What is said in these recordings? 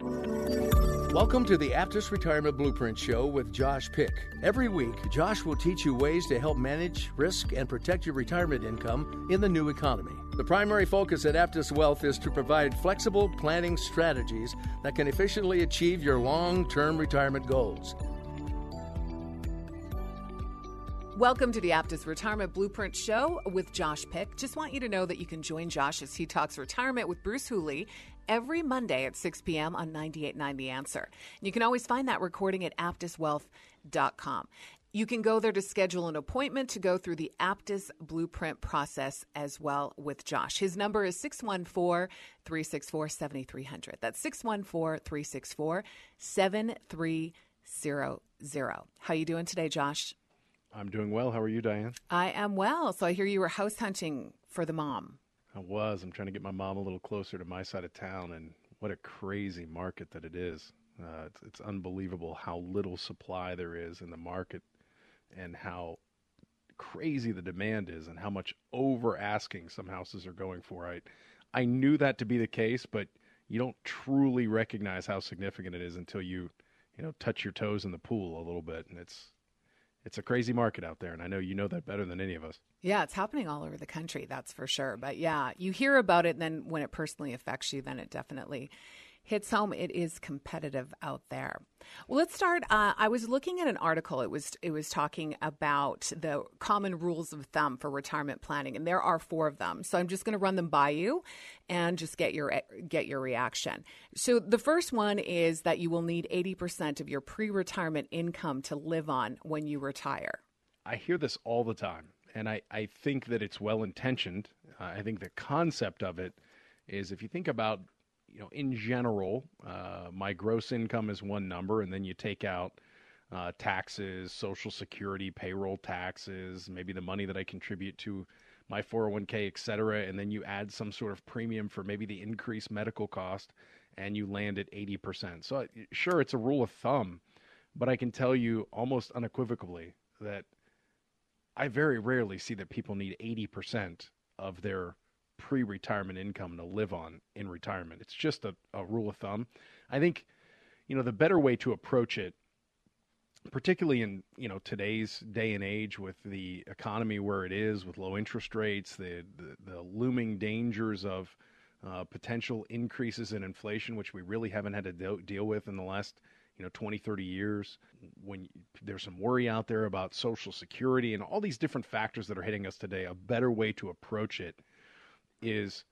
Welcome to the Aptus Retirement Blueprint Show with Josh Pick. Every week, Josh will teach you ways to help manage, risk, and protect your retirement income in the new economy. The primary focus at Aptus Wealth is to provide flexible planning strategies that can efficiently achieve your long term retirement goals. Welcome to the Aptus Retirement Blueprint Show with Josh Pick. Just want you to know that you can join Josh as he talks retirement with Bruce Hooley every Monday at 6 p.m. on 98.9 The Answer. You can always find that recording at aptuswealth.com. You can go there to schedule an appointment to go through the Aptus blueprint process as well with Josh. His number is 614 364 7300. That's 614 364 7300. How you doing today, Josh? I'm doing well. How are you, Diane? I am well. So I hear you were house hunting for the mom. I was. I'm trying to get my mom a little closer to my side of town, and what a crazy market that it is. Uh, it's, it's unbelievable how little supply there is in the market, and how crazy the demand is, and how much over asking some houses are going for. I, I knew that to be the case, but you don't truly recognize how significant it is until you, you know, touch your toes in the pool a little bit, and it's it's a crazy market out there, and I know you know that better than any of us. Yeah, it's happening all over the country, that's for sure. But yeah, you hear about it, and then when it personally affects you, then it definitely hits home. It is competitive out there. Well, let's start. Uh, I was looking at an article. It was it was talking about the common rules of thumb for retirement planning, and there are four of them. So I'm just going to run them by you, and just get your get your reaction. So the first one is that you will need 80% of your pre-retirement income to live on when you retire. I hear this all the time, and I, I think that it's well intentioned. Uh, I think the concept of it is if you think about you know, in general, uh, my gross income is one number, and then you take out uh, taxes, social security, payroll taxes, maybe the money that I contribute to my 401k, et cetera, and then you add some sort of premium for maybe the increased medical cost, and you land at 80%. So, sure, it's a rule of thumb, but I can tell you almost unequivocally that I very rarely see that people need 80% of their pre retirement income to live on in retirement. It's just a, a rule of thumb. I think, you know, the better way to approach it, particularly in, you know, today's day and age with the economy where it is, with low interest rates, the, the, the looming dangers of uh, potential increases in inflation, which we really haven't had to deal with in the last you know 20 30 years when there's some worry out there about social security and all these different factors that are hitting us today a better way to approach it is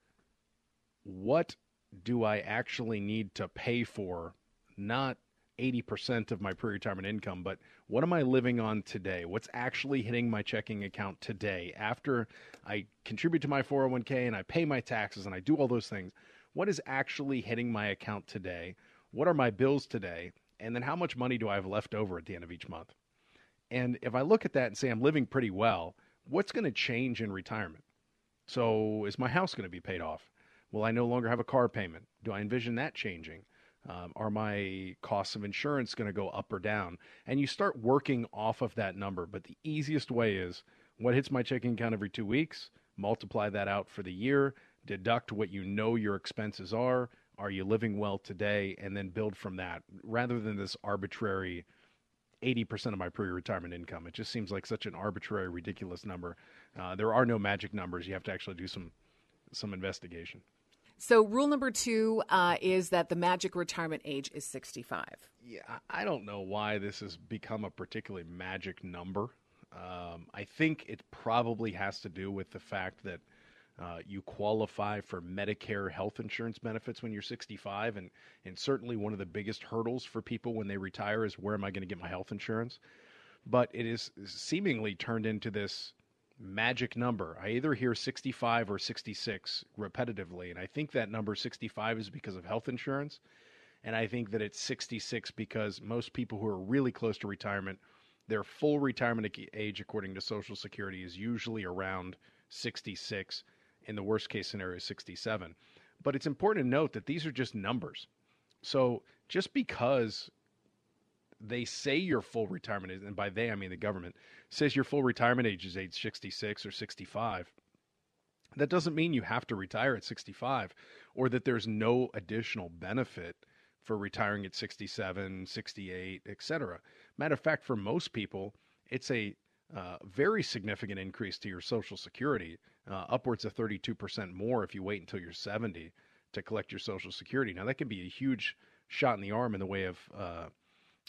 what do I actually need to pay for, not 80% of my pre retirement income, but what am I living on today? What's actually hitting my checking account today after I contribute to my 401k and I pay my taxes and I do all those things? What is actually hitting my account today? What are my bills today? And then how much money do I have left over at the end of each month? And if I look at that and say I'm living pretty well, what's going to change in retirement? So, is my house going to be paid off? Will I no longer have a car payment? Do I envision that changing? Um, are my costs of insurance going to go up or down? And you start working off of that number. But the easiest way is what hits my checking account every two weeks, multiply that out for the year, deduct what you know your expenses are. Are you living well today? And then build from that rather than this arbitrary 80% of my pre retirement income. It just seems like such an arbitrary, ridiculous number. Uh, there are no magic numbers. You have to actually do some some investigation. So, rule number two uh, is that the magic retirement age is 65. Yeah, I don't know why this has become a particularly magic number. Um, I think it probably has to do with the fact that uh, you qualify for Medicare health insurance benefits when you're 65, and and certainly one of the biggest hurdles for people when they retire is where am I going to get my health insurance? But it is seemingly turned into this magic number. I either hear 65 or 66 repetitively, and I think that number 65 is because of health insurance, and I think that it's 66 because most people who are really close to retirement, their full retirement age according to Social Security is usually around 66 in the worst case scenario 67. But it's important to note that these are just numbers. So just because they say your full retirement is, and by they I mean the government says your full retirement age is age 66 or 65, that doesn't mean you have to retire at 65 or that there's no additional benefit for retiring at 67, 68, etc. Matter of fact, for most people, it's a uh, very significant increase to your Social Security, uh, upwards of 32% more if you wait until you're 70 to collect your Social Security. Now, that can be a huge shot in the arm in the way of, uh,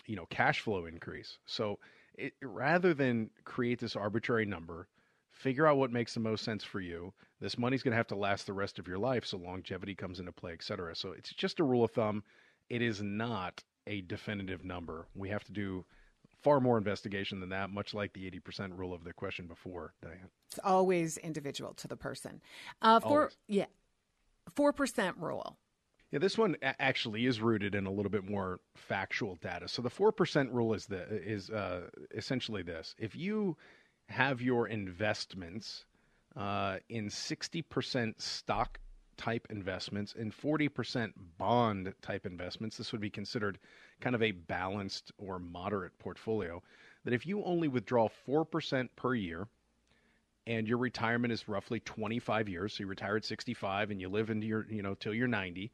you know, cash flow increase. So, it, rather than create this arbitrary number, figure out what makes the most sense for you. This money's going to have to last the rest of your life, so longevity comes into play, etc. So, it's just a rule of thumb. It is not a definitive number. We have to do far more investigation than that, much like the 80% rule of the question before, Diane. It's always individual to the person. Uh, for, always. Yeah. 4% rule. Yeah, this one actually is rooted in a little bit more factual data. So the 4% rule is the is uh, essentially this. If you have your investments uh, in 60% stock type investments and 40% bond type investments, this would be considered kind of a balanced or moderate portfolio. That if you only withdraw 4% per year and your retirement is roughly 25 years, so you retire at 65 and you live into your, you know, till you're 90,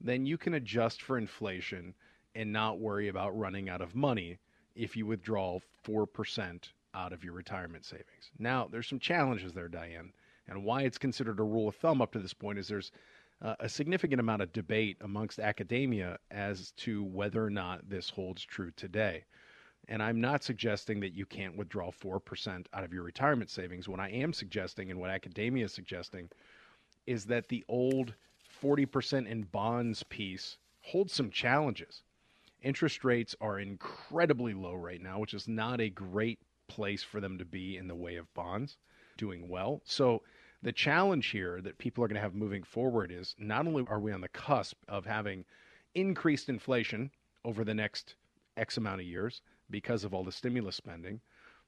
then you can adjust for inflation and not worry about running out of money if you withdraw 4% out of your retirement savings. Now, there's some challenges there, Diane. And why it's considered a rule of thumb up to this point is there's uh, a significant amount of debate amongst academia as to whether or not this holds true today. And I'm not suggesting that you can't withdraw 4% out of your retirement savings. What I am suggesting, and what academia is suggesting, is that the old 40% in bonds piece holds some challenges. Interest rates are incredibly low right now, which is not a great place for them to be in the way of bonds doing well. So the challenge here that people are going to have moving forward is not only are we on the cusp of having increased inflation over the next X amount of years because of all the stimulus spending,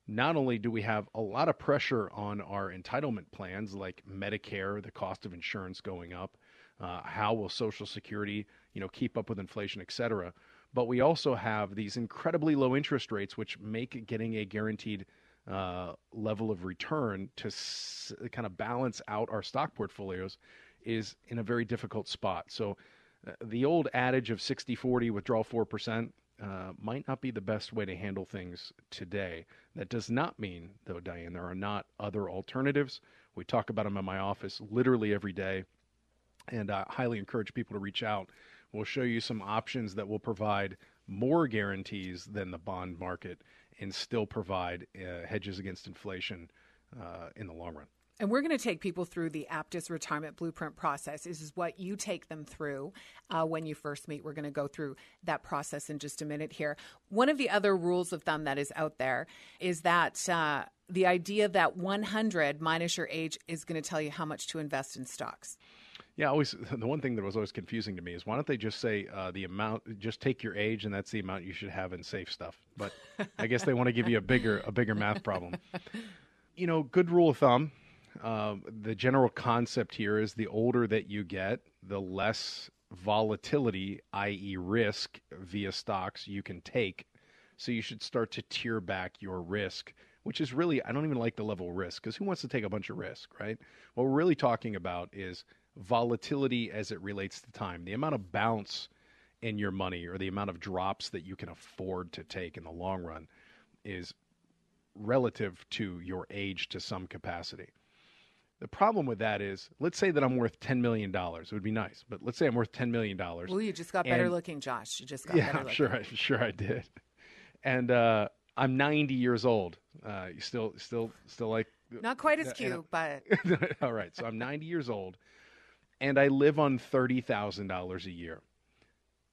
not only do we have a lot of pressure on our entitlement plans like Medicare, the cost of insurance going up, uh, how will Social Security, you know, keep up with inflation, et cetera, but we also have these incredibly low interest rates, which make getting a guaranteed uh, level of return to s- kind of balance out our stock portfolios is in a very difficult spot. So uh, the old adage of 60 40 withdrawal 4% uh, might not be the best way to handle things today. That does not mean, though, Diane, there are not other alternatives. We talk about them in my office literally every day, and I highly encourage people to reach out. We'll show you some options that will provide more guarantees than the bond market and still provide uh, hedges against inflation uh, in the long run. And we're going to take people through the Aptus retirement blueprint process. This is what you take them through uh, when you first meet. We're going to go through that process in just a minute here. One of the other rules of thumb that is out there is that uh, the idea that 100 minus your age is going to tell you how much to invest in stocks. Yeah, always the one thing that was always confusing to me is why don't they just say uh, the amount, just take your age, and that's the amount you should have in safe stuff. But I guess they want to give you a bigger a bigger math problem. You know, good rule of thumb. Uh, the general concept here is the older that you get, the less volatility, i.e., risk via stocks, you can take. So you should start to tier back your risk, which is really, I don't even like the level of risk because who wants to take a bunch of risk, right? What we're really talking about is volatility as it relates to time, the amount of bounce in your money or the amount of drops that you can afford to take in the long run is relative to your age to some capacity. The problem with that is, let's say that I'm worth $10 million. It would be nice, but let's say I'm worth $10 million. Well, you just got better looking, Josh. You just got yeah, better I'm looking. sure, I, sure I did. And uh, I'm 90 years old. Uh, you still, still, still like. Not quite as cute, but. All right. So I'm 90 years old and I live on $30,000 a year.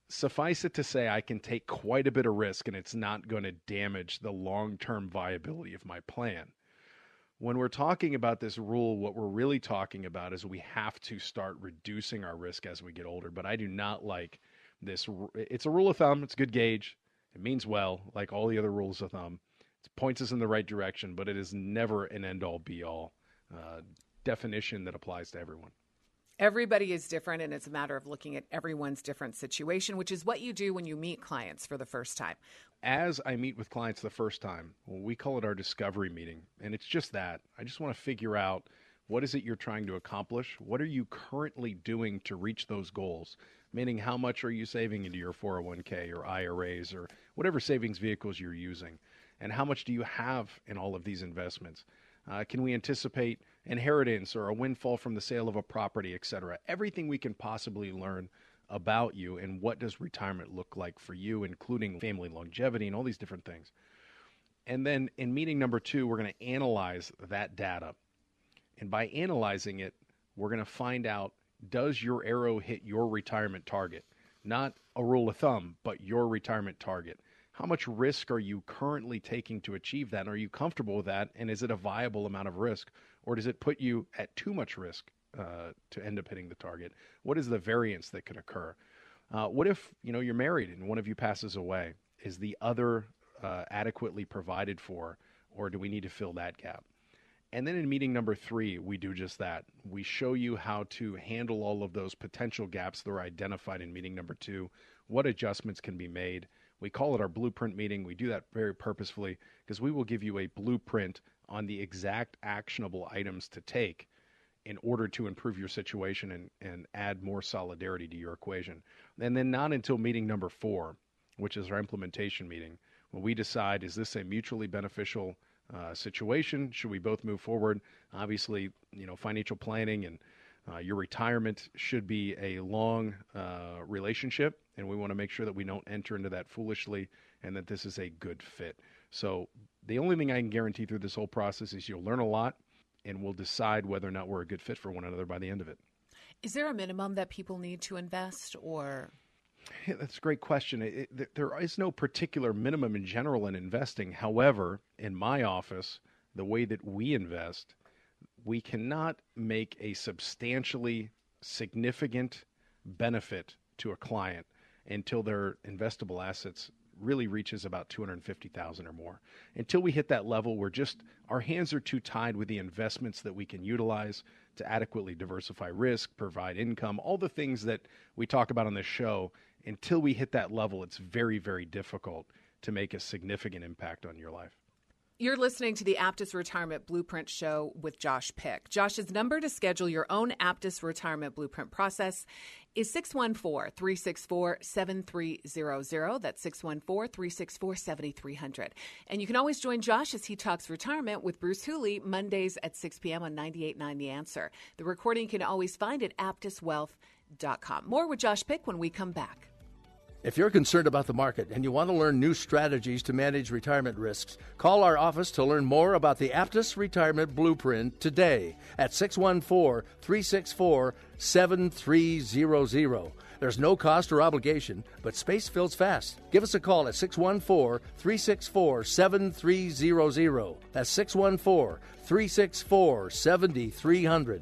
Suffice it to say, I can take quite a bit of risk and it's not going to damage the long term viability of my plan. When we're talking about this rule, what we're really talking about is we have to start reducing our risk as we get older. But I do not like this. It's a rule of thumb, it's a good gauge. It means well, like all the other rules of thumb. It points us in the right direction, but it is never an end all be all uh, definition that applies to everyone. Everybody is different, and it's a matter of looking at everyone's different situation, which is what you do when you meet clients for the first time. As I meet with clients the first time, well, we call it our discovery meeting, and it's just that. I just want to figure out what is it you're trying to accomplish? What are you currently doing to reach those goals? Meaning, how much are you saving into your 401k or IRAs or whatever savings vehicles you're using? And how much do you have in all of these investments? Uh, can we anticipate inheritance or a windfall from the sale of a property, et cetera? Everything we can possibly learn about you and what does retirement look like for you, including family longevity and all these different things. And then in meeting number two, we're going to analyze that data. And by analyzing it, we're going to find out does your arrow hit your retirement target? Not a rule of thumb, but your retirement target how much risk are you currently taking to achieve that? And are you comfortable with that? And is it a viable amount of risk? Or does it put you at too much risk uh, to end up hitting the target? What is the variance that could occur? Uh, what if you know you're married and one of you passes away? Is the other uh, adequately provided for, or do we need to fill that gap? And then in meeting number three, we do just that. We show you how to handle all of those potential gaps that are identified in meeting number two, what adjustments can be made, we call it our blueprint meeting. We do that very purposefully because we will give you a blueprint on the exact actionable items to take in order to improve your situation and, and add more solidarity to your equation. And then not until meeting number four, which is our implementation meeting, when we decide is this a mutually beneficial uh, situation? Should we both move forward? Obviously, you know, financial planning and uh, your retirement should be a long uh, relationship, and we want to make sure that we don't enter into that foolishly and that this is a good fit. So, the only thing I can guarantee through this whole process is you'll learn a lot, and we'll decide whether or not we're a good fit for one another by the end of it. Is there a minimum that people need to invest, or? Yeah, that's a great question. It, it, there is no particular minimum in general in investing. However, in my office, the way that we invest we cannot make a substantially significant benefit to a client until their investable assets really reaches about 250,000 or more. Until we hit that level, we're just our hands are too tied with the investments that we can utilize to adequately diversify risk, provide income, all the things that we talk about on this show. Until we hit that level, it's very very difficult to make a significant impact on your life. You're listening to the Aptus Retirement Blueprint Show with Josh Pick. Josh's number to schedule your own Aptus Retirement Blueprint process is 614 364 7300. That's 614 364 7300. And you can always join Josh as he talks retirement with Bruce Hooley Mondays at 6 p.m. on 98.9 The Answer. The recording you can always find at aptuswealth.com. More with Josh Pick when we come back. If you're concerned about the market and you want to learn new strategies to manage retirement risks, call our office to learn more about the Aptus Retirement Blueprint today at 614 364 7300. There's no cost or obligation, but space fills fast. Give us a call at 614 364 7300. That's 614 364 7300.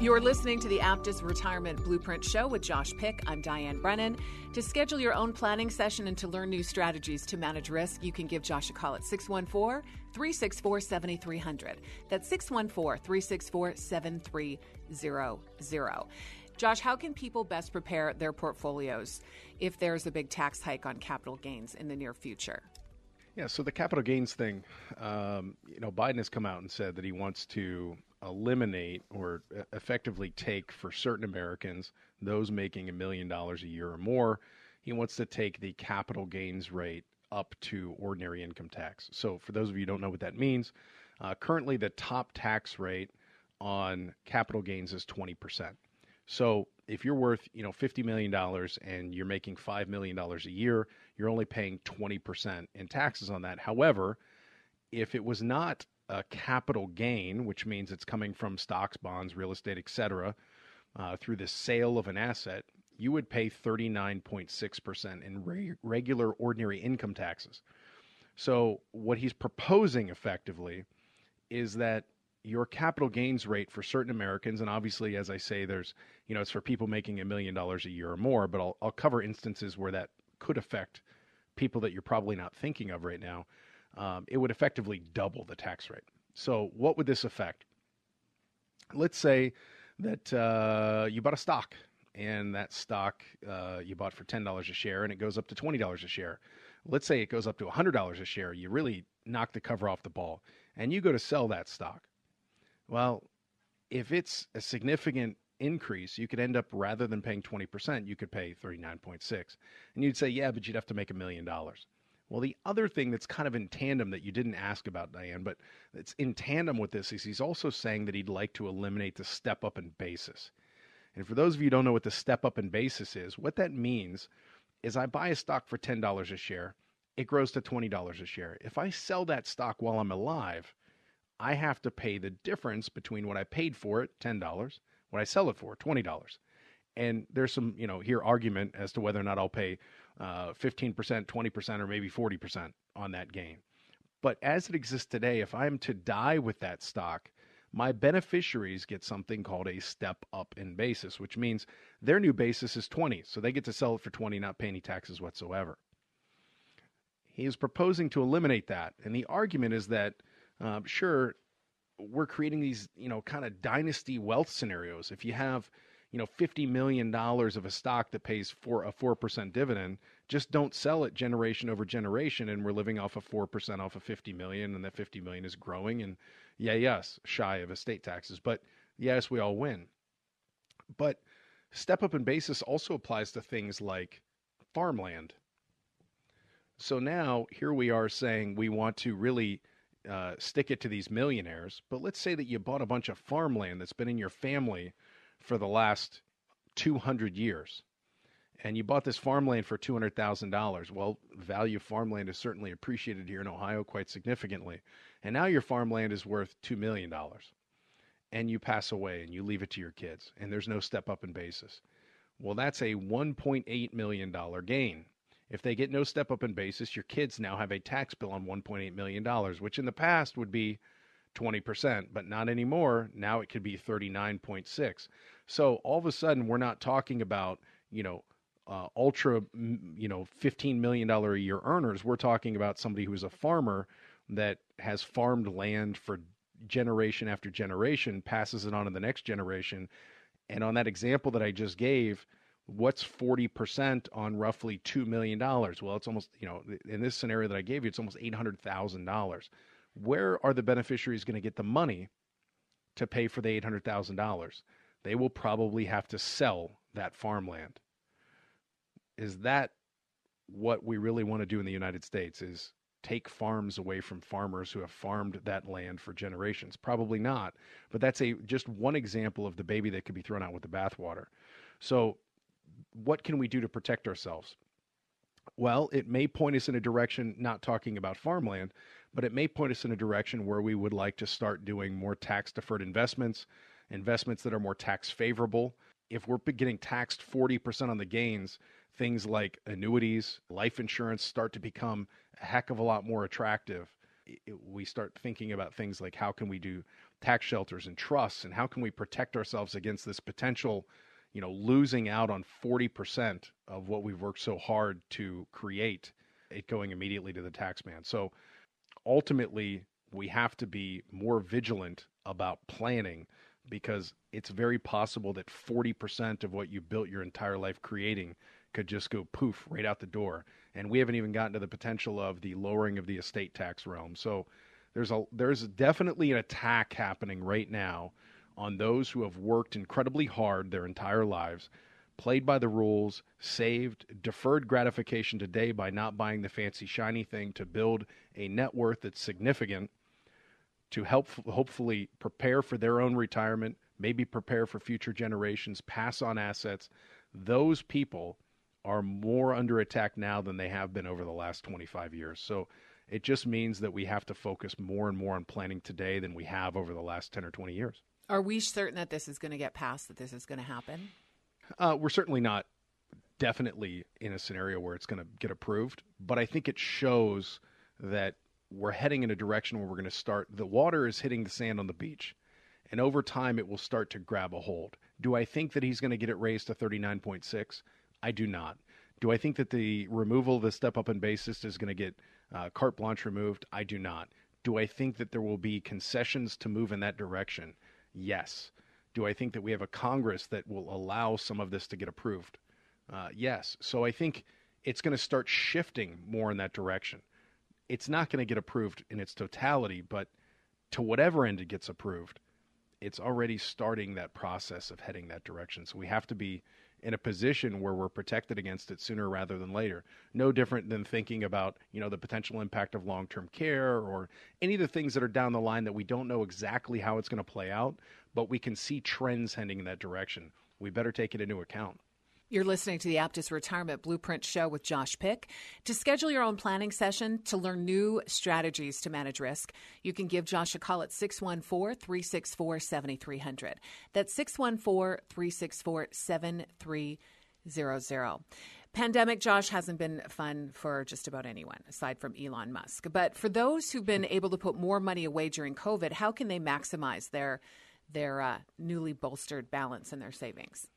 You're listening to the Aptus Retirement Blueprint Show with Josh Pick. I'm Diane Brennan. To schedule your own planning session and to learn new strategies to manage risk, you can give Josh a call at 614 364 7300. That's 614 364 7300. Josh, how can people best prepare their portfolios if there's a big tax hike on capital gains in the near future? Yeah, so the capital gains thing, um, you know, Biden has come out and said that he wants to eliminate or effectively take for certain Americans, those making a million dollars a year or more, he wants to take the capital gains rate up to ordinary income tax. So, for those of you who don't know what that means, uh, currently the top tax rate on capital gains is 20%. So, if you're worth, you know, $50 million and you're making $5 million a year, you're only paying 20% in taxes on that. However, if it was not a capital gain, which means it's coming from stocks, bonds, real estate, etc., uh, through the sale of an asset, you would pay 39.6% in re- regular ordinary income taxes. So, what he's proposing effectively is that your capital gains rate for certain Americans, and obviously, as I say, there's, you know, it's for people making a million dollars a year or more, but I'll, I'll cover instances where that could affect people that you're probably not thinking of right now um, it would effectively double the tax rate. So, what would this affect? Let's say that uh, you bought a stock, and that stock uh, you bought for $10 a share, and it goes up to $20 a share. Let's say it goes up to $100 a share. You really knock the cover off the ball, and you go to sell that stock. Well, if it's a significant increase, you could end up rather than paying 20%, you could pay 39.6. And you'd say, "Yeah, but you'd have to make a million dollars." Well, the other thing that's kind of in tandem that you didn't ask about, Diane, but it's in tandem with this is he's also saying that he'd like to eliminate the step up in basis. And for those of you who don't know what the step up in basis is, what that means is I buy a stock for $10 a share, it grows to $20 a share. If I sell that stock while I'm alive, I have to pay the difference between what I paid for it, $10, what I sell it for, $20. And there's some, you know, here argument as to whether or not I'll pay uh, 15%, 20%, or maybe 40% on that gain. But as it exists today, if I'm to die with that stock, my beneficiaries get something called a step up in basis, which means their new basis is 20. So they get to sell it for 20, not pay any taxes whatsoever. He is proposing to eliminate that. And the argument is that, uh, sure, we're creating these, you know, kind of dynasty wealth scenarios. If you have you know, $50 million of a stock that pays for a 4% dividend, just don't sell it generation over generation. And we're living off of 4% off of 50 million and that 50 million is growing. And yeah, yes, shy of estate taxes, but yes, we all win. But step up in basis also applies to things like farmland. So now here we are saying we want to really uh, stick it to these millionaires. But let's say that you bought a bunch of farmland that's been in your family for the last 200 years and you bought this farmland for $200,000. Well, value of farmland is certainly appreciated here in Ohio quite significantly. And now your farmland is worth $2 million. And you pass away and you leave it to your kids, and there's no step up in basis. Well, that's a $1.8 million gain. If they get no step up in basis, your kids now have a tax bill on $1.8 million, which in the past would be 20%, but not anymore. Now it could be 39.6. So all of a sudden we're not talking about, you know, uh, ultra, you know, $15 million a year earners. We're talking about somebody who's a farmer that has farmed land for generation after generation, passes it on to the next generation. And on that example that I just gave, what's 40% on roughly $2 million? Well, it's almost, you know, in this scenario that I gave you, it's almost $800,000 where are the beneficiaries going to get the money to pay for the $800,000? They will probably have to sell that farmland. Is that what we really want to do in the United States is take farms away from farmers who have farmed that land for generations? Probably not, but that's a just one example of the baby that could be thrown out with the bathwater. So what can we do to protect ourselves? Well, it may point us in a direction not talking about farmland, but it may point us in a direction where we would like to start doing more tax deferred investments, investments that are more tax favorable. If we're getting taxed 40% on the gains, things like annuities, life insurance start to become a heck of a lot more attractive. We start thinking about things like how can we do tax shelters and trusts and how can we protect ourselves against this potential, you know, losing out on 40% of what we've worked so hard to create, it going immediately to the tax man. So ultimately, we have to be more vigilant about planning because it's very possible that 40% of what you built your entire life creating could just go poof right out the door. And we haven't even gotten to the potential of the lowering of the estate tax realm. So there's a there's definitely an attack happening right now on those who have worked incredibly hard their entire lives, played by the rules, saved, deferred gratification today by not buying the fancy shiny thing to build a net worth that's significant to help hopefully prepare for their own retirement, maybe prepare for future generations, pass on assets. Those people are more under attack now than they have been over the last 25 years. So it just means that we have to focus more and more on planning today than we have over the last 10 or 20 years. Are we certain that this is going to get passed, that this is going to happen? Uh, we're certainly not definitely in a scenario where it's going to get approved, but I think it shows that we're heading in a direction where we're going to start. The water is hitting the sand on the beach, and over time it will start to grab a hold. Do I think that he's going to get it raised to 39.6? I do not. Do I think that the removal of the step up in basis is going to get uh, carte blanche removed? I do not. Do I think that there will be concessions to move in that direction? Yes. Do I think that we have a Congress that will allow some of this to get approved? Uh, yes. So I think it's going to start shifting more in that direction. It's not going to get approved in its totality, but to whatever end it gets approved, it's already starting that process of heading that direction. So we have to be in a position where we're protected against it sooner rather than later. No different than thinking about, you know, the potential impact of long-term care or any of the things that are down the line that we don't know exactly how it's going to play out, but we can see trends heading in that direction. We better take it into account. You're listening to the Aptus Retirement Blueprint Show with Josh Pick. To schedule your own planning session to learn new strategies to manage risk, you can give Josh a call at 614 364 7300. That's 614 364 7300. Pandemic, Josh, hasn't been fun for just about anyone, aside from Elon Musk. But for those who've been able to put more money away during COVID, how can they maximize their their uh, newly bolstered balance in their savings?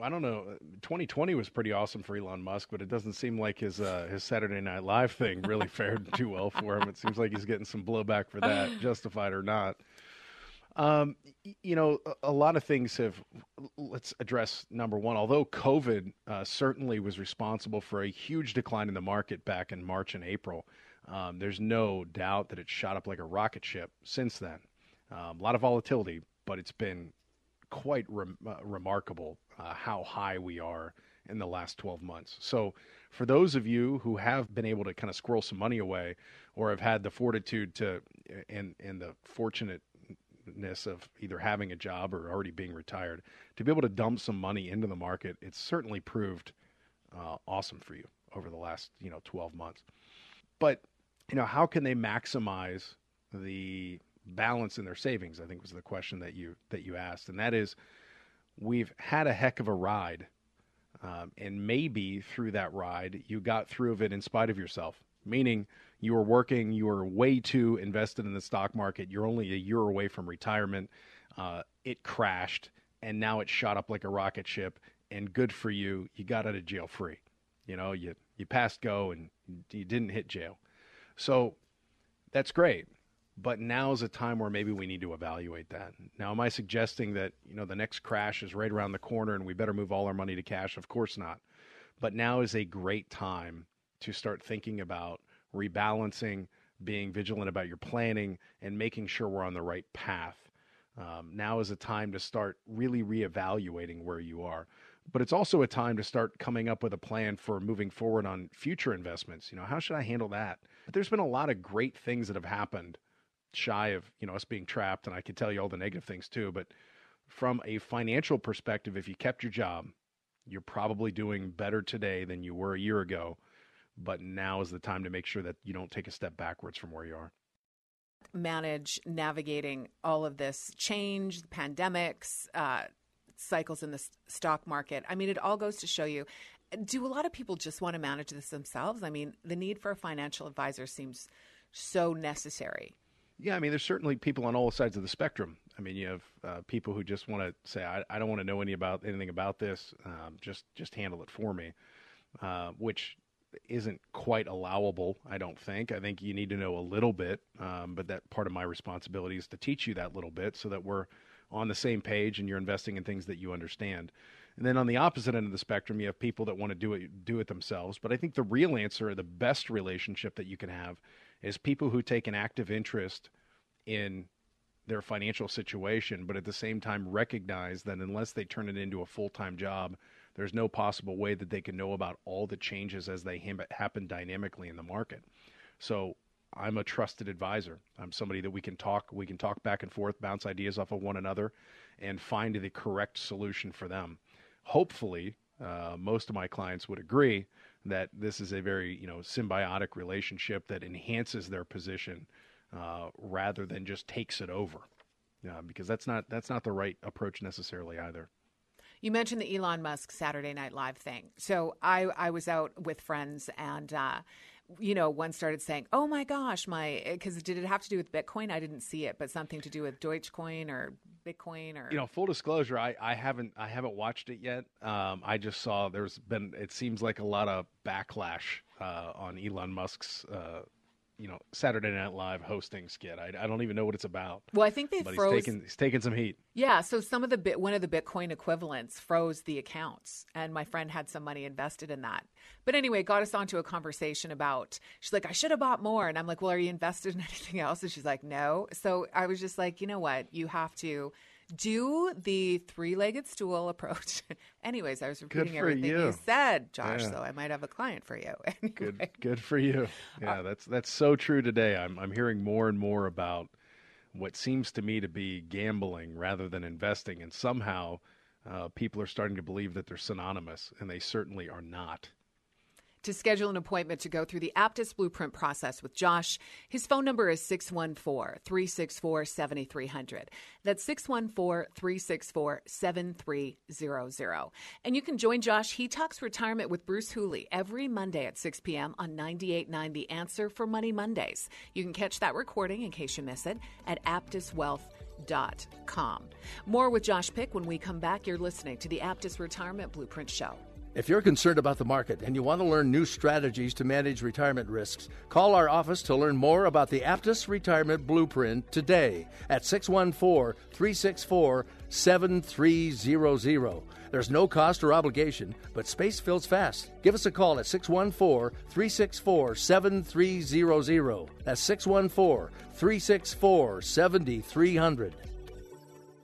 I don't know. 2020 was pretty awesome for Elon Musk, but it doesn't seem like his uh, his Saturday Night Live thing really fared too well for him. It seems like he's getting some blowback for that, justified or not. Um, you know, a, lot of things have. Let's address number one. Although COVID uh, certainly was responsible for a huge decline in the market back in March and April, um, there's no doubt that it shot up like a rocket ship since then. Um, a lot of volatility, but it's been quite uh, remarkable uh, how high we are in the last 12 months. So, for those of you who have been able to kind of squirrel some money away or have had the fortitude to and and the fortunateness of either having a job or already being retired to be able to dump some money into the market, it's certainly proved uh, awesome for you over the last, you know, 12 months. But, you know, how can they maximize the balance in their savings? I think was the question that you that you asked, and that is we've had a heck of a ride. Um, and maybe through that ride, you got through of it in spite of yourself, meaning you were working, you were way too invested in the stock market. You're only a year away from retirement. Uh, it crashed, and now it shot up like a rocket ship. And good for you, you got out of jail free. You know, you you passed go and you didn't hit jail. So that's great but now is a time where maybe we need to evaluate that. Now, am I suggesting that you know the next crash is right around the corner and we better move all our money to cash? Of course not. But now is a great time to start thinking about rebalancing, being vigilant about your planning, and making sure we're on the right path. Um, now is a time to start really reevaluating where you are. But it's also a time to start coming up with a plan for moving forward on future investments. You know, how should I handle that? But there's been a lot of great things that have happened shy of you know us being trapped, and I can tell you all the negative things too. But from a financial perspective, if you kept your job, you're probably doing better today than you were a year ago. But now is the time to make sure that you don't take a step backwards from where you are. manage navigating all of this change, pandemics, uh, cycles in the stock market. I mean, it all goes to show you. Do a lot of people just want to manage this themselves? I mean, the need for a financial advisor seems so necessary. Yeah, I mean, there's certainly people on all sides of the spectrum. I mean, you have uh, people who just want to say, I, I, don't want to know any about anything about this. Um, just just handle it for me, uh, which isn't quite allowable. I don't think. I think you need to know a little bit, um, but that part of my responsibility is to teach you that little bit so that we're on the same page and you're investing in things that you understand. And then on the opposite end of the spectrum, you have people that want to do it do it themselves. But I think the real answer, the best relationship that you can have, is people who take an active interest in their financial situation, but at the same time recognize that unless they turn it into a full time job, there's no possible way that they can know about all the changes as they happen dynamically in the market. So I'm a trusted advisor. I'm somebody that we can talk, we can talk back and forth, bounce ideas off of one another, and find the correct solution for them. Hopefully, uh, most of my clients would agree that this is a very you know symbiotic relationship that enhances their position uh, rather than just takes it over. Uh, because that's not that's not the right approach necessarily either. You mentioned the Elon Musk Saturday Night Live thing. So I I was out with friends and uh, you know, one started saying, "Oh my gosh, my," because did it have to do with Bitcoin? I didn't see it, but something to do with Dogecoin or Bitcoin or you know, full disclosure, I, I haven't I haven't watched it yet. Um, I just saw there's been it seems like a lot of backlash uh, on Elon Musk's uh, you know Saturday Night Live hosting skit. I, I don't even know what it's about. Well, I think they but froze. He's taking, he's taking some heat. Yeah, so some of the bit one of the Bitcoin equivalents froze the accounts, and my friend had some money invested in that. But anyway, got us onto a conversation about. She's like, I should have bought more, and I'm like, Well, are you invested in anything else? And she's like, No. So I was just like, you know what, you have to do the three-legged stool approach. Anyways, I was repeating everything you. you. said, Josh. Yeah. So I might have a client for you. Anyway. Good, good for you. Yeah, uh, that's that's so true today. I'm I'm hearing more and more about what seems to me to be gambling rather than investing, and somehow uh, people are starting to believe that they're synonymous, and they certainly are not to schedule an appointment to go through the Aptus Blueprint process with Josh. His phone number is 614 364 7300. That's 614 364 7300. And you can join Josh. He talks retirement with Bruce Hooley every Monday at 6 p.m. on 98.9 The Answer for Money Mondays. You can catch that recording in case you miss it at aptuswealth.com. More with Josh Pick when we come back. You're listening to the Aptus Retirement Blueprint Show. If you're concerned about the market and you want to learn new strategies to manage retirement risks, call our office to learn more about the Aptus Retirement Blueprint today at 614 364 7300. There's no cost or obligation, but space fills fast. Give us a call at 614 364 7300. That's 614 364 7300.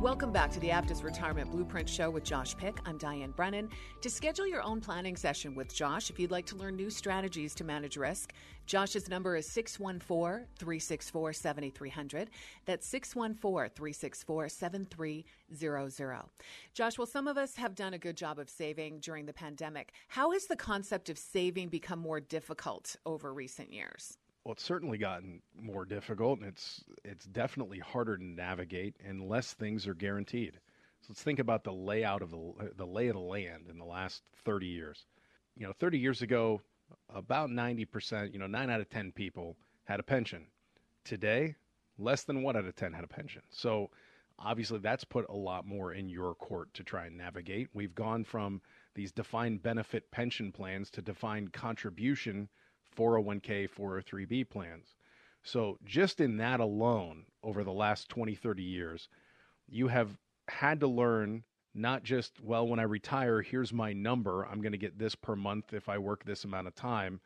Welcome back to the Aptus Retirement Blueprint Show with Josh Pick. I'm Diane Brennan. To schedule your own planning session with Josh, if you'd like to learn new strategies to manage risk, Josh's number is 614 364 7300. That's 614 364 7300. Josh, well, some of us have done a good job of saving during the pandemic. How has the concept of saving become more difficult over recent years? Well, it's certainly gotten more difficult, and it's it's definitely harder to navigate unless things are guaranteed. So let's think about the layout of the the lay of the land in the last 30 years. You know, 30 years ago, about 90%, you know, 9 out of 10 people had a pension. Today, less than 1 out of 10 had a pension. So, obviously that's put a lot more in your court to try and navigate. We've gone from these defined benefit pension plans to defined contribution 401k, 403b plans. So, just in that alone, over the last 20, 30 years, you have had to learn not just, well, when I retire, here's my number. I'm going to get this per month if I work this amount of time.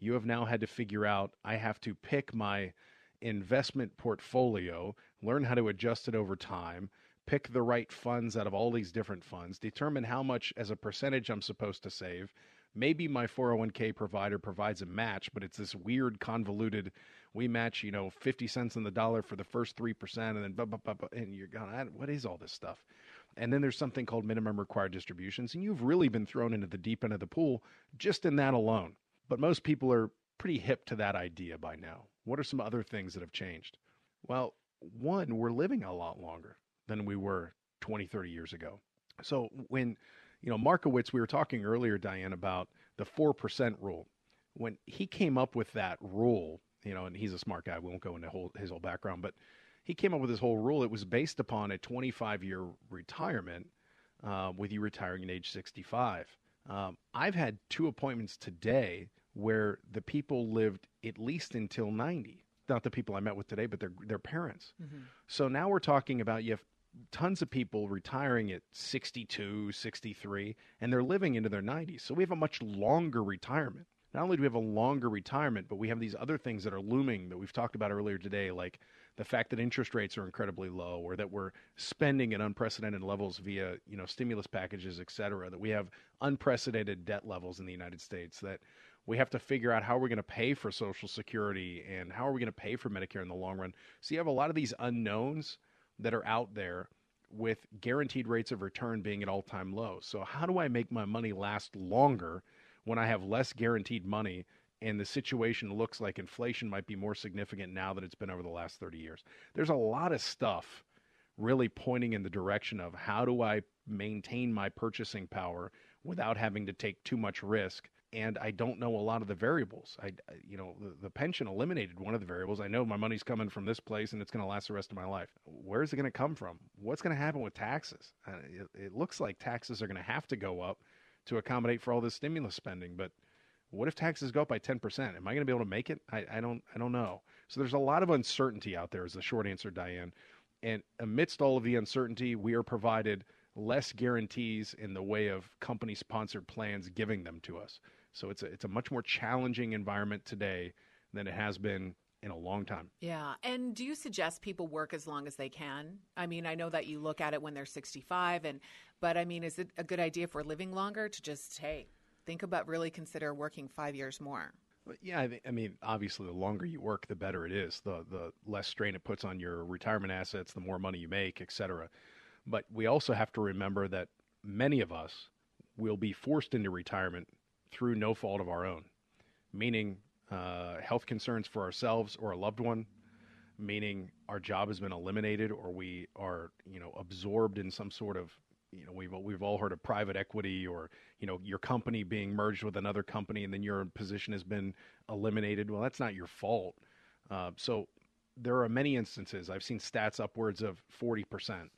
You have now had to figure out, I have to pick my investment portfolio, learn how to adjust it over time, pick the right funds out of all these different funds, determine how much as a percentage I'm supposed to save. Maybe my 401k provider provides a match, but it's this weird, convoluted. We match, you know, 50 cents on the dollar for the first 3%, and then, blah, blah, blah, blah, and you're going, what is all this stuff? And then there's something called minimum required distributions, and you've really been thrown into the deep end of the pool just in that alone. But most people are pretty hip to that idea by now. What are some other things that have changed? Well, one, we're living a lot longer than we were 20, 30 years ago. So when, you know, Markowitz, we were talking earlier, Diane, about the 4% rule. When he came up with that rule, you know, and he's a smart guy, we won't go into whole, his whole background, but he came up with this whole rule. It was based upon a 25 year retirement uh, with you retiring at age 65. Um, I've had two appointments today where the people lived at least until 90. Not the people I met with today, but their their parents. Mm-hmm. So now we're talking about you have tons of people retiring at 62, 63, and they're living into their 90s. So we have a much longer retirement. Not only do we have a longer retirement, but we have these other things that are looming that we've talked about earlier today, like the fact that interest rates are incredibly low or that we're spending at unprecedented levels via you know stimulus packages et cetera that we have unprecedented debt levels in the united states that we have to figure out how we're going to pay for Social Security and how are we going to pay for Medicare in the long run. So you have a lot of these unknowns that are out there with guaranteed rates of return being at all time lows. So, how do I make my money last longer when I have less guaranteed money and the situation looks like inflation might be more significant now than it's been over the last 30 years? There's a lot of stuff really pointing in the direction of how do I maintain my purchasing power without having to take too much risk and I don't know a lot of the variables. I, you know, the, the, pension eliminated one of the variables. I know my money's coming from this place and it's going to last the rest of my life. Where is it going to come from? What's going to happen with taxes? It, it, looks like taxes are going to have to go up to accommodate for all this stimulus spending. But what if taxes go up by ten percent? Am I going to be able to make it? I, I don't. I don't know. So there's a lot of uncertainty out there. Is the short answer, Diane. And amidst all of the uncertainty, we are provided less guarantees in the way of company sponsored plans giving them to us. So it's a, it's a much more challenging environment today than it has been in a long time. Yeah. And do you suggest people work as long as they can? I mean, I know that you look at it when they're 65 and but I mean, is it a good idea if we're living longer to just hey, think about really consider working 5 years more? Yeah, I, I mean, obviously, the longer you work, the better it is. The the less strain it puts on your retirement assets, the more money you make, et cetera. But we also have to remember that many of us will be forced into retirement through no fault of our own, meaning uh, health concerns for ourselves or a loved one, meaning our job has been eliminated or we are, you know, absorbed in some sort of, you know, we've we've all heard of private equity or, you know, your company being merged with another company and then your position has been eliminated. Well, that's not your fault. Uh, so there are many instances. I've seen stats upwards of forty percent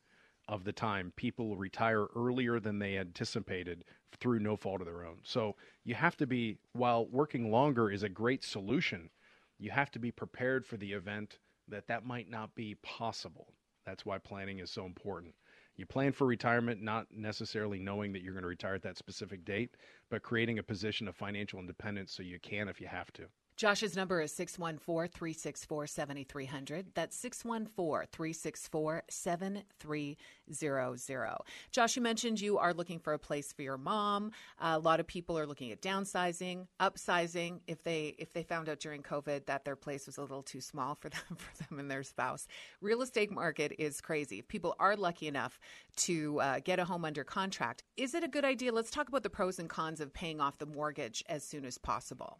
of the time people retire earlier than they anticipated through no fault of their own. So you have to be, while working longer is a great solution, you have to be prepared for the event that that might not be possible. That's why planning is so important. You plan for retirement, not necessarily knowing that you're going to retire at that specific date, but creating a position of financial independence so you can if you have to. Josh's number is 614 364 7300. That's 614 364 7300. Josh, you mentioned you are looking for a place for your mom. Uh, a lot of people are looking at downsizing, upsizing if they if they found out during COVID that their place was a little too small for them for them and their spouse. Real estate market is crazy. If people are lucky enough to uh, get a home under contract, is it a good idea? Let's talk about the pros and cons of paying off the mortgage as soon as possible.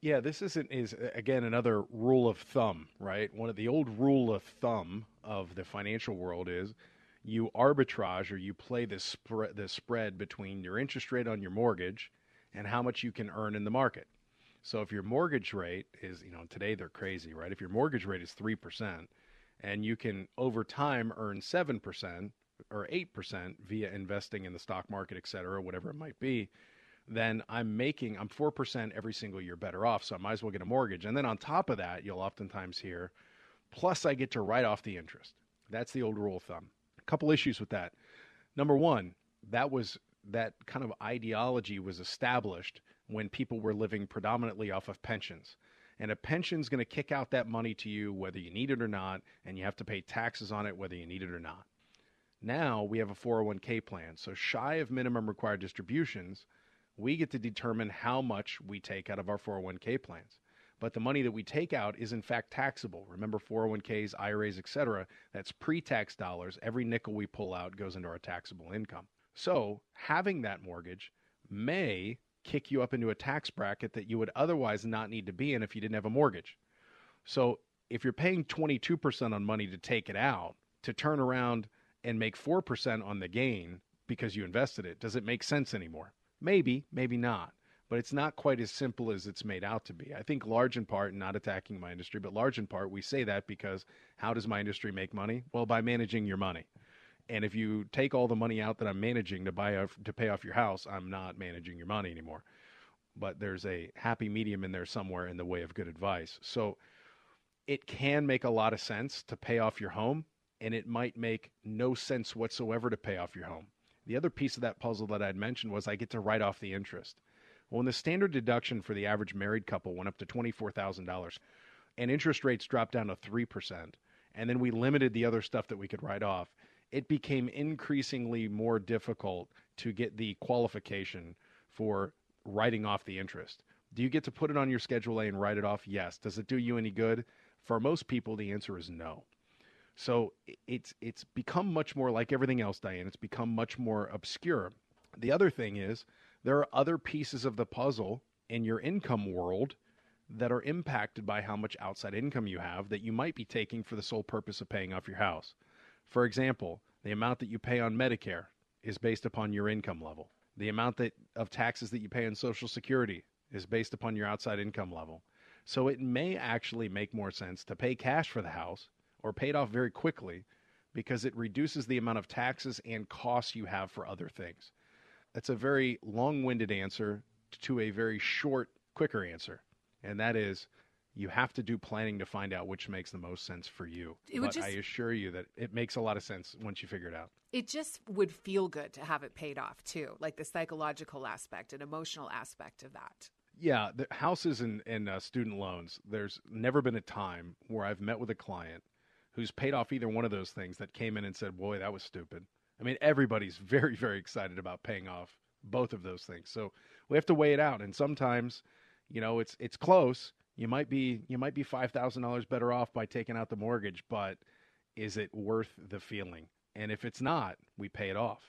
Yeah, this isn't is again another rule of thumb, right? One of the old rule of thumb of the financial world is you arbitrage or you play the spread spread between your interest rate on your mortgage and how much you can earn in the market. So if your mortgage rate is, you know, today they're crazy, right? If your mortgage rate is 3% and you can over time earn 7% or 8% via investing in the stock market, et cetera, whatever it might be, then I'm making, I'm 4% every single year better off. So I might as well get a mortgage. And then on top of that, you'll oftentimes hear, plus I get to write off the interest. That's the old rule of thumb. A couple issues with that. Number one, that was that kind of ideology was established when people were living predominantly off of pensions. And a pension's going to kick out that money to you whether you need it or not, and you have to pay taxes on it whether you need it or not. Now we have a 401k plan. So, shy of minimum required distributions, we get to determine how much we take out of our 401k plans. But the money that we take out is in fact taxable. Remember 401ks, IRAs, etc. That's pre-tax dollars. Every nickel we pull out goes into our taxable income. So, having that mortgage may kick you up into a tax bracket that you would otherwise not need to be in if you didn't have a mortgage. So, if you're paying 22% on money to take it out, to turn around and make 4% on the gain because you invested it, does it make sense anymore? Maybe, maybe not. But it's not quite as simple as it's made out to be. I think, large in part, not attacking my industry, but large in part, we say that because how does my industry make money? Well, by managing your money. And if you take all the money out that I'm managing to buy a, to pay off your house, I'm not managing your money anymore. But there's a happy medium in there somewhere in the way of good advice. So it can make a lot of sense to pay off your home, and it might make no sense whatsoever to pay off your home. The other piece of that puzzle that I'd mentioned was I get to write off the interest. Well, when the standard deduction for the average married couple went up to $24,000 and interest rates dropped down to 3%, and then we limited the other stuff that we could write off, it became increasingly more difficult to get the qualification for writing off the interest. Do you get to put it on your Schedule A and write it off? Yes. Does it do you any good? For most people, the answer is no. So it's it's become much more like everything else, Diane. It's become much more obscure. The other thing is there are other pieces of the puzzle in your income world that are impacted by how much outside income you have that you might be taking for the sole purpose of paying off your house. For example, the amount that you pay on Medicare is based upon your income level. The amount that of taxes that you pay on Social Security is based upon your outside income level. So it may actually make more sense to pay cash for the house or paid off very quickly because it reduces the amount of taxes and costs you have for other things. That's a very long-winded answer to a very short, quicker answer. And that is you have to do planning to find out which makes the most sense for you. It but just- I assure you that it makes a lot of sense once you figure it out. It just would feel good to have it paid off too, like the psychological aspect and emotional aspect of that. Yeah, the houses and, and uh, student loans. There's never been a time where I've met with a client who's paid off either one of those things that came in and said, "Boy, that was stupid." I mean, everybody's very, very excited about paying off both of those things. So we have to weigh it out, and sometimes, you know, it's it's close. You might be you might be five thousand dollars better off by taking out the mortgage, but is it worth the feeling? And if it's not, we pay it off.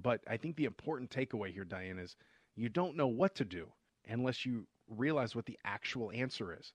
But I think the important takeaway here, Diane, is you don't know what to do unless you realize what the actual answer is.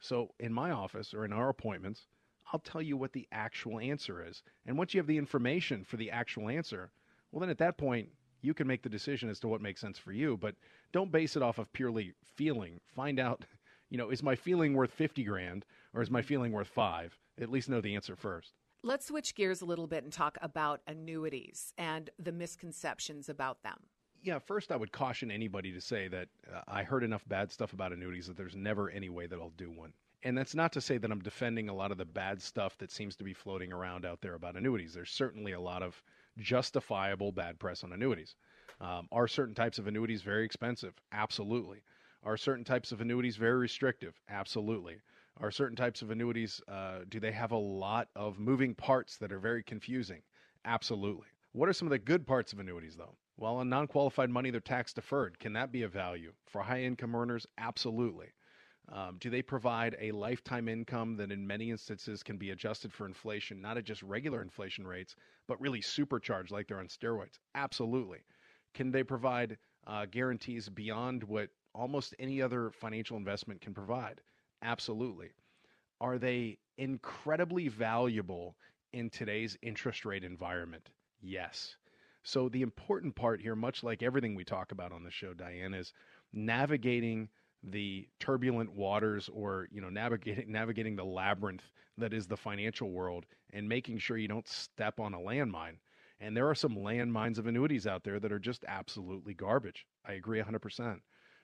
So in my office or in our appointments, I'll tell you what the actual answer is. And once you have the information for the actual answer, well, then at that point, you can make the decision as to what makes sense for you. But don't base it off of purely feeling. Find out, you know, is my feeling worth 50 grand or is my feeling worth five? At least know the answer first. Let's switch gears a little bit and talk about annuities and the misconceptions about them. Yeah, first I would caution anybody to say that uh, I heard enough bad stuff about annuities that there's never any way that I'll do one. And that's not to say that I'm defending a lot of the bad stuff that seems to be floating around out there about annuities. There's certainly a lot of justifiable bad press on annuities. Um, are certain types of annuities very expensive? Absolutely. Are certain types of annuities very restrictive? Absolutely. Are certain types of annuities, uh, do they have a lot of moving parts that are very confusing? Absolutely. What are some of the good parts of annuities, though? Well, on non qualified money, they're tax deferred. Can that be a value? For high income earners, absolutely. Um, do they provide a lifetime income that in many instances can be adjusted for inflation, not at just regular inflation rates, but really supercharged like they're on steroids? Absolutely. Can they provide uh, guarantees beyond what almost any other financial investment can provide? Absolutely. Are they incredibly valuable in today's interest rate environment? Yes. So the important part here, much like everything we talk about on the show, Diane, is navigating the turbulent waters or you know navigating navigating the labyrinth that is the financial world and making sure you don't step on a landmine And there are some landmines of annuities out there that are just absolutely garbage. I agree 100%.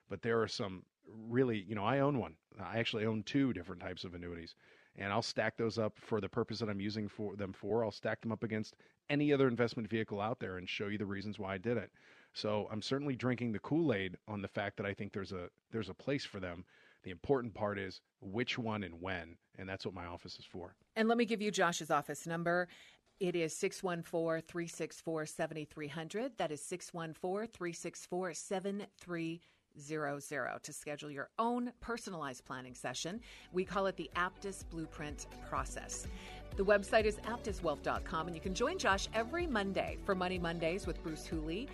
But there are some really, you know, I own one. I actually own two different types of annuities. And I'll stack those up for the purpose that I'm using for them for. I'll stack them up against any other investment vehicle out there and show you the reasons why I did it. So I'm certainly drinking the Kool-Aid on the fact that I think there's a there's a place for them. The important part is which one and when, and that's what my office is for. And let me give you Josh's office number. It is 614 364 7300. That is 614 364 7300 to schedule your own personalized planning session. We call it the Aptus Blueprint Process. The website is aptuswealth.com, and you can join Josh every Monday for Money Mondays with Bruce Hooley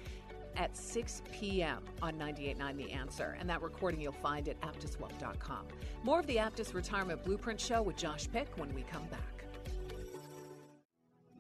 at 6 p.m. on 98.9 The Answer. And that recording you'll find at aptuswealth.com. More of the Aptus Retirement Blueprint Show with Josh Pick when we come back.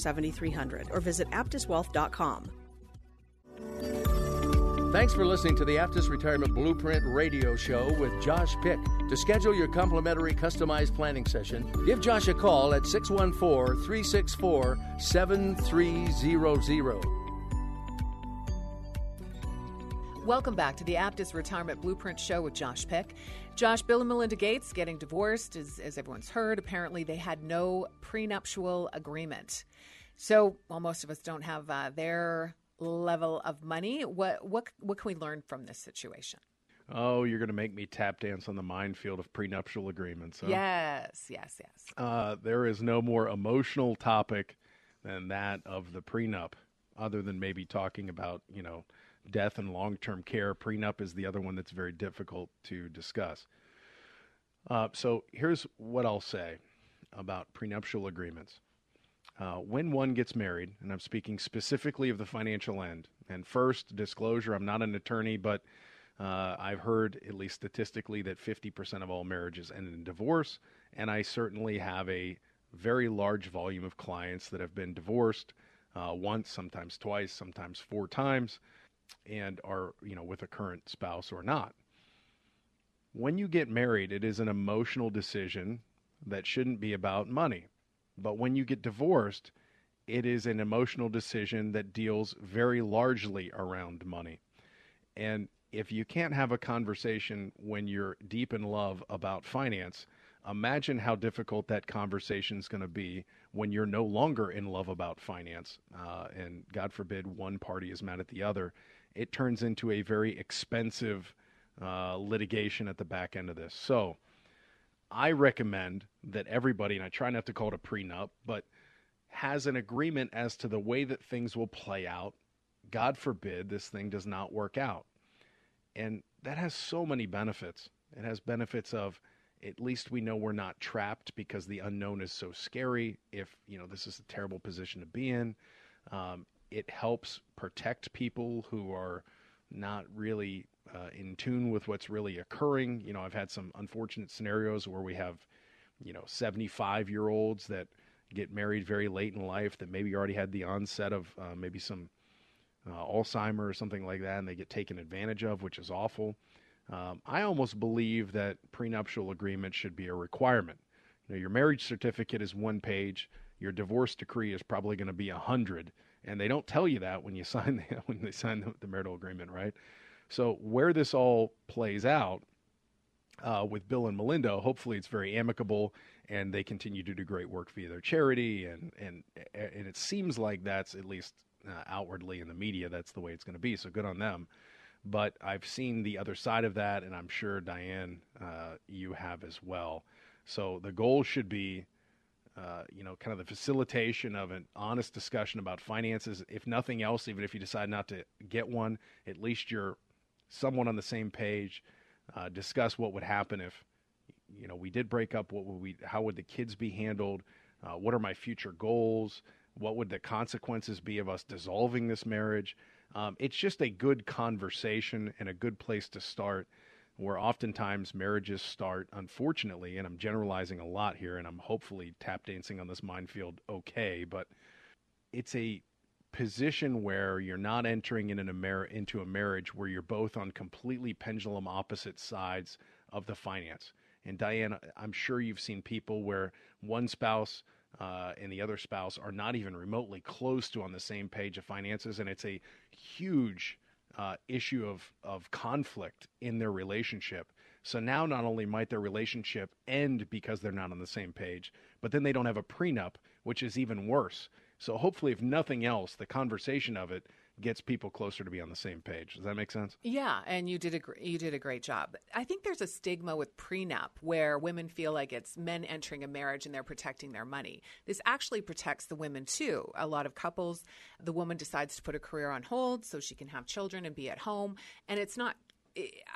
7300 or visit aptuswealth.com. Thanks for listening to the Aptus Retirement Blueprint radio show with Josh Pick. To schedule your complimentary customized planning session, give Josh a call at 614 364 7300. Welcome back to the Aptus Retirement Blueprint Show with Josh Pick. Josh, Bill and Melinda Gates getting divorced, as, as everyone's heard. Apparently, they had no prenuptial agreement. So, while most of us don't have uh, their level of money, what what what can we learn from this situation? Oh, you're going to make me tap dance on the minefield of prenuptial agreements. Huh? Yes, yes, yes. Uh, there is no more emotional topic than that of the prenup, other than maybe talking about you know death and long term care. Prenup is the other one that's very difficult to discuss. Uh, so here's what I'll say about prenuptial agreements. Uh, when one gets married, and I'm speaking specifically of the financial end, and first, disclosure, I'm not an attorney, but uh, I've heard, at least statistically, that 50% of all marriages end in divorce, and I certainly have a very large volume of clients that have been divorced uh, once, sometimes twice, sometimes four times and are, you know, with a current spouse or not. When you get married, it is an emotional decision that shouldn't be about money. But when you get divorced, it is an emotional decision that deals very largely around money. And if you can't have a conversation when you're deep in love about finance, imagine how difficult that conversation is going to be when you're no longer in love about finance. Uh, and God forbid one party is mad at the other it turns into a very expensive uh, litigation at the back end of this. So I recommend that everybody, and I try not to call it a prenup, but has an agreement as to the way that things will play out. God forbid this thing does not work out. And that has so many benefits. It has benefits of at least we know we're not trapped because the unknown is so scary. If, you know, this is a terrible position to be in. Um, it helps protect people who are not really uh, in tune with what's really occurring. You know, I've had some unfortunate scenarios where we have, you know, 75 year olds that get married very late in life that maybe already had the onset of uh, maybe some uh, Alzheimer or something like that, and they get taken advantage of, which is awful. Um, I almost believe that prenuptial agreement should be a requirement. You know, your marriage certificate is one page. Your divorce decree is probably going to be a hundred and they don't tell you that when you sign the, when they sign the, the marital agreement, right? So where this all plays out uh, with Bill and Melinda, hopefully it's very amicable, and they continue to do great work via their charity, and and and it seems like that's at least uh, outwardly in the media that's the way it's going to be. So good on them. But I've seen the other side of that, and I'm sure Diane, uh, you have as well. So the goal should be uh, you know, kind of the facilitation of an honest discussion about finances. If nothing else, even if you decide not to get one, at least you're someone on the same page. Uh, discuss what would happen if, you know, we did break up. What would we? How would the kids be handled? Uh, what are my future goals? What would the consequences be of us dissolving this marriage? Um, it's just a good conversation and a good place to start. Where oftentimes marriages start, unfortunately, and I'm generalizing a lot here, and I'm hopefully tap dancing on this minefield okay, but it's a position where you're not entering in a mar- into a marriage where you're both on completely pendulum opposite sides of the finance. And Diane, I'm sure you've seen people where one spouse uh, and the other spouse are not even remotely close to on the same page of finances, and it's a huge uh, issue of of conflict in their relationship. So now, not only might their relationship end because they're not on the same page, but then they don't have a prenup, which is even worse. So hopefully, if nothing else, the conversation of it gets people closer to be on the same page. Does that make sense? Yeah, and you did a you did a great job. I think there's a stigma with prenup where women feel like it's men entering a marriage and they're protecting their money. This actually protects the women too. A lot of couples, the woman decides to put a career on hold so she can have children and be at home, and it's not.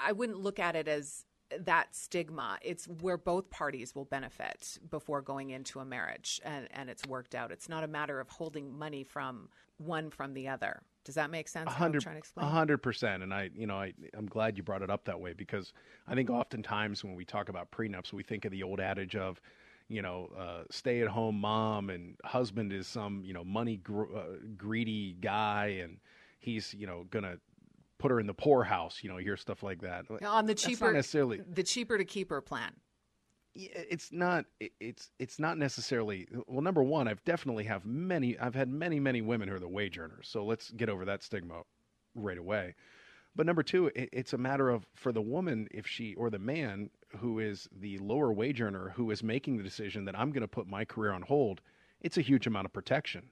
I wouldn't look at it as that stigma. It's where both parties will benefit before going into a marriage and, and it's worked out. It's not a matter of holding money from one from the other. Does that make sense? Hundred, percent. And I, you know, I, I'm glad you brought it up that way because I think oftentimes when we talk about prenups, we think of the old adage of, you know, uh, stay-at-home mom and husband is some, you know, money gr- uh, greedy guy and he's, you know, gonna put her in the poorhouse. You know, hear stuff like that on the cheaper necessarily the cheaper to keep her plan it's not it's it's not necessarily well number one i've definitely have many i've had many many women who are the wage earners so let's get over that stigma right away. But number two it, it's a matter of for the woman if she or the man who is the lower wage earner who is making the decision that i'm going to put my career on hold it's a huge amount of protection.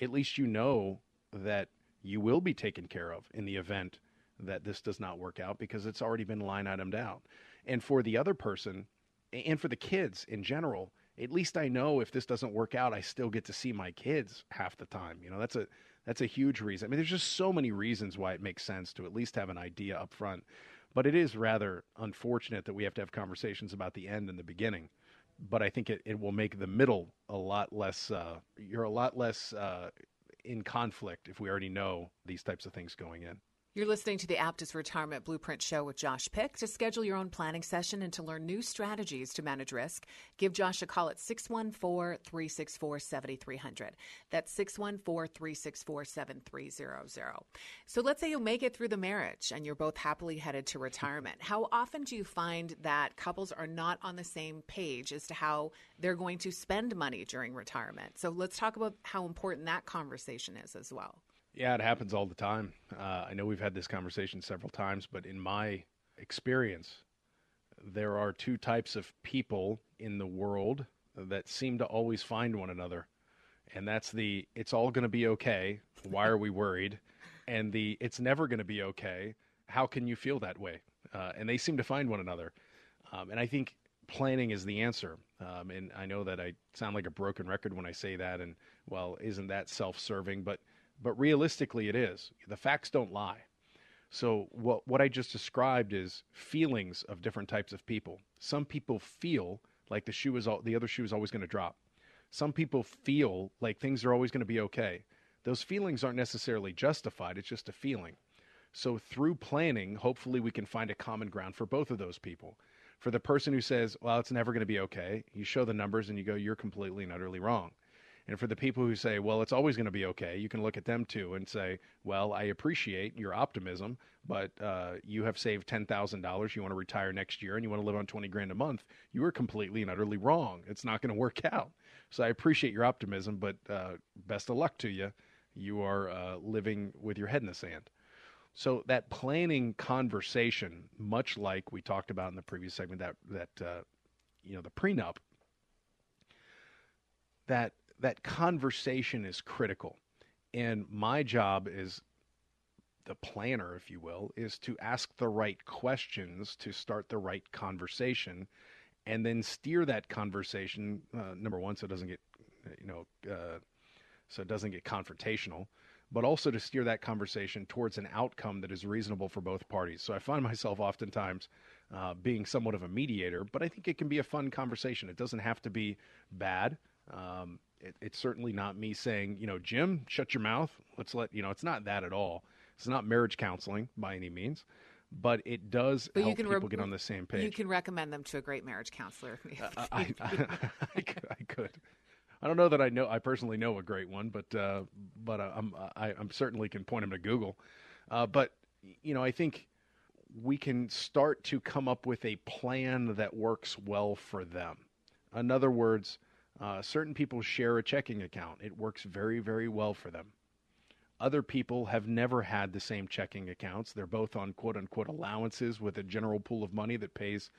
At least you know that you will be taken care of in the event that this does not work out because it's already been line itemed out. And for the other person and for the kids in general at least i know if this doesn't work out i still get to see my kids half the time you know? That's a that's a huge reason. I mean there's just so many reasons why it makes sense to at least have an idea up front. But it is rather unfortunate that we have to have conversations about the end and the beginning. But i think it, it will make the middle a lot less uh, you're a lot less uh, in conflict if we already know these types of things going in you're listening to the Aptus Retirement Blueprint Show with Josh Pick. To schedule your own planning session and to learn new strategies to manage risk, give Josh a call at 614 364 7300. That's 614 364 7300. So let's say you make it through the marriage and you're both happily headed to retirement. How often do you find that couples are not on the same page as to how they're going to spend money during retirement? So let's talk about how important that conversation is as well. Yeah, it happens all the time. Uh, I know we've had this conversation several times, but in my experience, there are two types of people in the world that seem to always find one another. And that's the it's all going to be okay. Why are we worried? And the it's never going to be okay. How can you feel that way? Uh, and they seem to find one another. Um, and I think planning is the answer. Um, and I know that I sound like a broken record when I say that. And well, isn't that self serving? But but realistically, it is. The facts don't lie. So what what I just described is feelings of different types of people. Some people feel like the shoe is all, the other shoe is always going to drop. Some people feel like things are always going to be okay. Those feelings aren't necessarily justified. It's just a feeling. So through planning, hopefully we can find a common ground for both of those people. For the person who says, "Well, it's never going to be okay," you show the numbers and you go, "You're completely and utterly wrong." And for the people who say, well, it's always going to be okay, you can look at them too and say, well, I appreciate your optimism, but uh, you have saved $10,000. You want to retire next year and you want to live on 20 grand a month. You are completely and utterly wrong. It's not going to work out. So I appreciate your optimism, but uh, best of luck to you. You are uh, living with your head in the sand. So that planning conversation, much like we talked about in the previous segment, that that uh, you know the prenup, that that conversation is critical. And my job is the planner, if you will, is to ask the right questions to start the right conversation and then steer that conversation, uh, number one, so it doesn't get, you know, uh, so it doesn't get confrontational, but also to steer that conversation towards an outcome that is reasonable for both parties. So I find myself oftentimes uh, being somewhat of a mediator, but I think it can be a fun conversation. It doesn't have to be bad. Um, it, it's certainly not me saying, you know, Jim, shut your mouth. Let's let you know. It's not that at all. It's not marriage counseling by any means, but it does But help you can people re- get on the same page. You can recommend them to a great marriage counselor. if I, I, I, could, I could. I don't know that I know. I personally know a great one, but uh, but uh, I'm I, I'm certainly can point them to Google. Uh, but you know, I think we can start to come up with a plan that works well for them. In other words, uh, certain people share a checking account. It works very very well for them. Other people have never had the same checking accounts. They're both on quote unquote allowances with a general pool of money that pays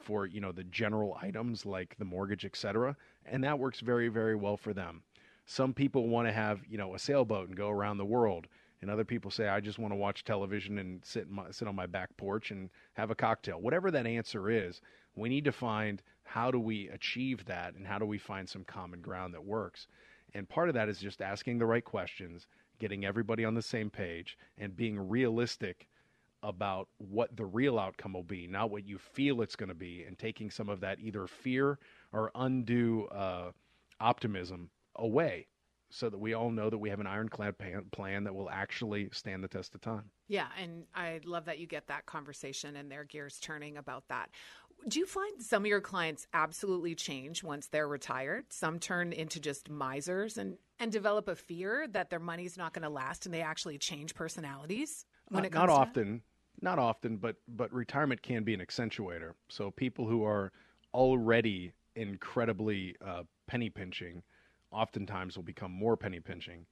for you know the general items like the mortgage, etc. And that works very very well for them. Some people want to have you know a sailboat and go around the world, and other people say I just want to watch television and sit my, sit on my back porch and have a cocktail. Whatever that answer is, we need to find how do we achieve that and how do we find some common ground that works. And part of that is just asking the right questions, getting everybody on the same page, and being realistic about what the real outcome will be, not what you feel it's going to be, and taking some of that either fear or undue uh, optimism away so that we all know that we have an ironclad plan that will actually stand the test of time. Yeah, and I love that you get that conversation and their gears turning about that. Do you find some of your clients absolutely change once they're retired? Some turn into just misers and, and develop a fear that their money's not going to last and they actually change personalities when Uh, it comes not to often, not often, but but retirement can be an accentuator. So people who are already incredibly uh, penny pinching, oftentimes will become more penny pinching,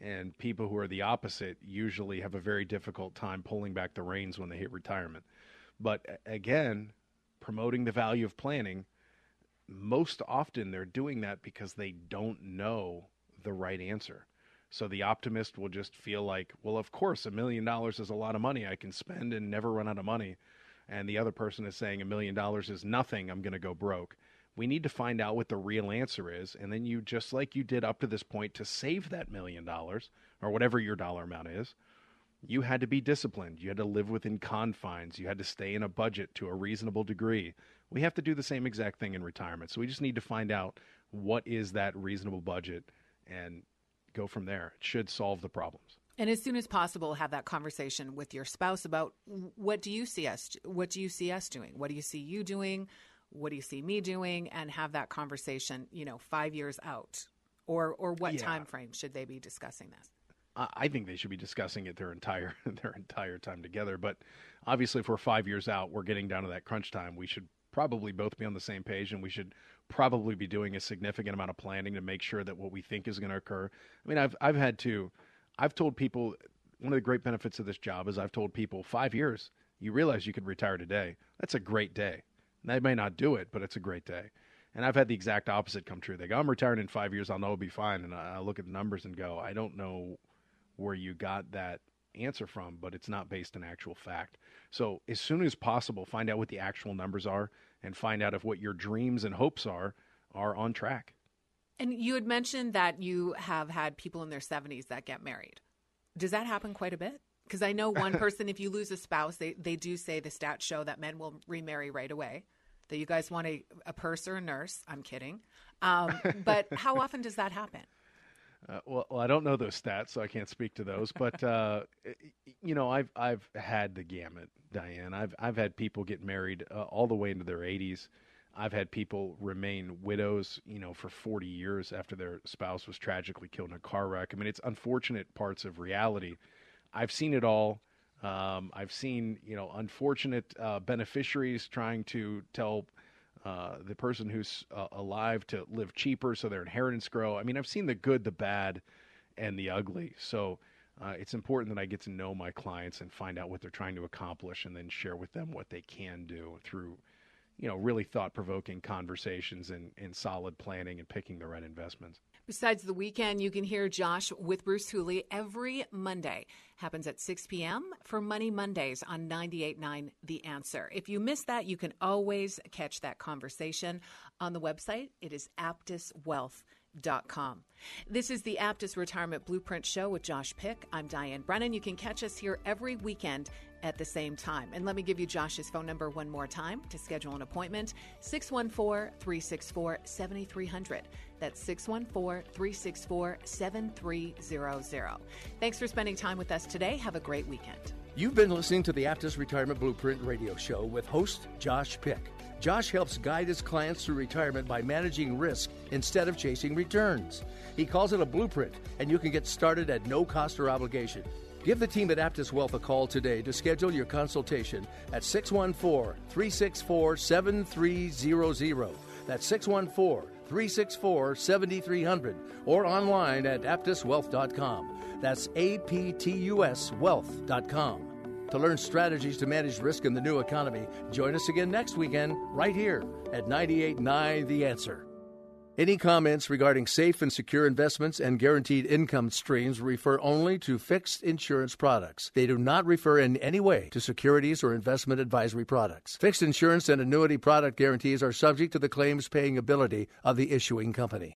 and people who are the opposite usually have a very difficult time pulling back the reins when they hit retirement. But again, promoting the value of planning, most often they're doing that because they don't know the right answer. So the optimist will just feel like, well, of course, a million dollars is a lot of money I can spend and never run out of money. And the other person is saying a million dollars is nothing, I'm going to go broke. We need to find out what the real answer is. And then you, just like you did up to this point, to save that million dollars or whatever your dollar amount is, you had to be disciplined. You had to live within confines. You had to stay in a budget to a reasonable degree. We have to do the same exact thing in retirement. So we just need to find out what is that reasonable budget and go from there. It should solve the problems. And as soon as possible, have that conversation with your spouse about what do you see us, what do you see us doing, what do you see you doing, what do you see me doing, and have that conversation. You know, five years out, or or what Yeah. time frame should they be discussing this? I think they should be discussing it their entire their entire time together. But obviously, if we're five years out, we're getting down to that crunch time. We should probably both be on the same page, and we should probably be doing a significant amount of planning to make sure that what we think is going to occur. I mean, I've I've had to, I've told people one of the great benefits of this job is I've told people five years. You realize you could retire today. That's a great day. And they may not do it, but it's a great day. And I've had the exact opposite come true. They go, I'm retiring in five years. I'll know it'll be fine. And I look at the numbers and go, I don't know where you got that answer from, but it's not based on actual fact. So as soon as possible, find out what the actual numbers are and find out if what your dreams and hopes are are on track. And you had mentioned that you have had people in their 70s that get married. Does that happen quite a bit? Because I know one person, if you lose a spouse, they, they do say the stats show that men will remarry right away. That you guys want a, a purse or a nurse. I'm kidding. Um, but how often does that happen? Uh, well, well, I don't know those stats, so I can't speak to those. But uh, you know, I've I've had the gamut, Diane. I've I've had people get married uh, all the way into their 80s. I've had people remain widows, you know, for 40 years after their spouse was tragically killed in a car wreck. I mean, it's unfortunate parts of reality. I've seen it all. Um, I've seen, you know, unfortunate uh, beneficiaries trying to tell uh, the person who's uh, alive to live cheaper so their inheritance grow. I mean, I've seen the good, the bad, and the ugly. So uh, it's important that I get to know my clients and find out what they're trying to accomplish, and then share with them what they can do through, you know, really thought-provoking conversations and, and solid planning and picking the right investments. Besides the weekend, you can hear Josh with Bruce Hooley every Monday. Happens at 6 p.m. for Money Mondays on 98.9 The Answer. If you miss that, you can always catch that conversation on the website. It is Aptus Wealth aptuswealth.com. This is the Aptus Retirement Blueprint Show with Josh Pick. I'm Diane Brennan. You can catch us here every weekend at the same time. And let me give you Josh's phone number one more time to schedule an appointment 614 364 7300. That's 614 364 7300. Thanks for spending time with us today. Have a great weekend. You've been listening to the Aptus Retirement Blueprint radio show with host Josh Pick. Josh helps guide his clients through retirement by managing risk instead of chasing returns. He calls it a blueprint, and you can get started at no cost or obligation. Give the team at Aptus Wealth a call today to schedule your consultation at 614 364 7300. That's 614 364 7300 or online at aptuswealth.com. That's A P T U S wealth.com. To learn strategies to manage risk in the new economy, join us again next weekend right here at 989 The Answer. Any comments regarding safe and secure investments and guaranteed income streams refer only to fixed insurance products. They do not refer in any way to securities or investment advisory products. Fixed insurance and annuity product guarantees are subject to the claims paying ability of the issuing company.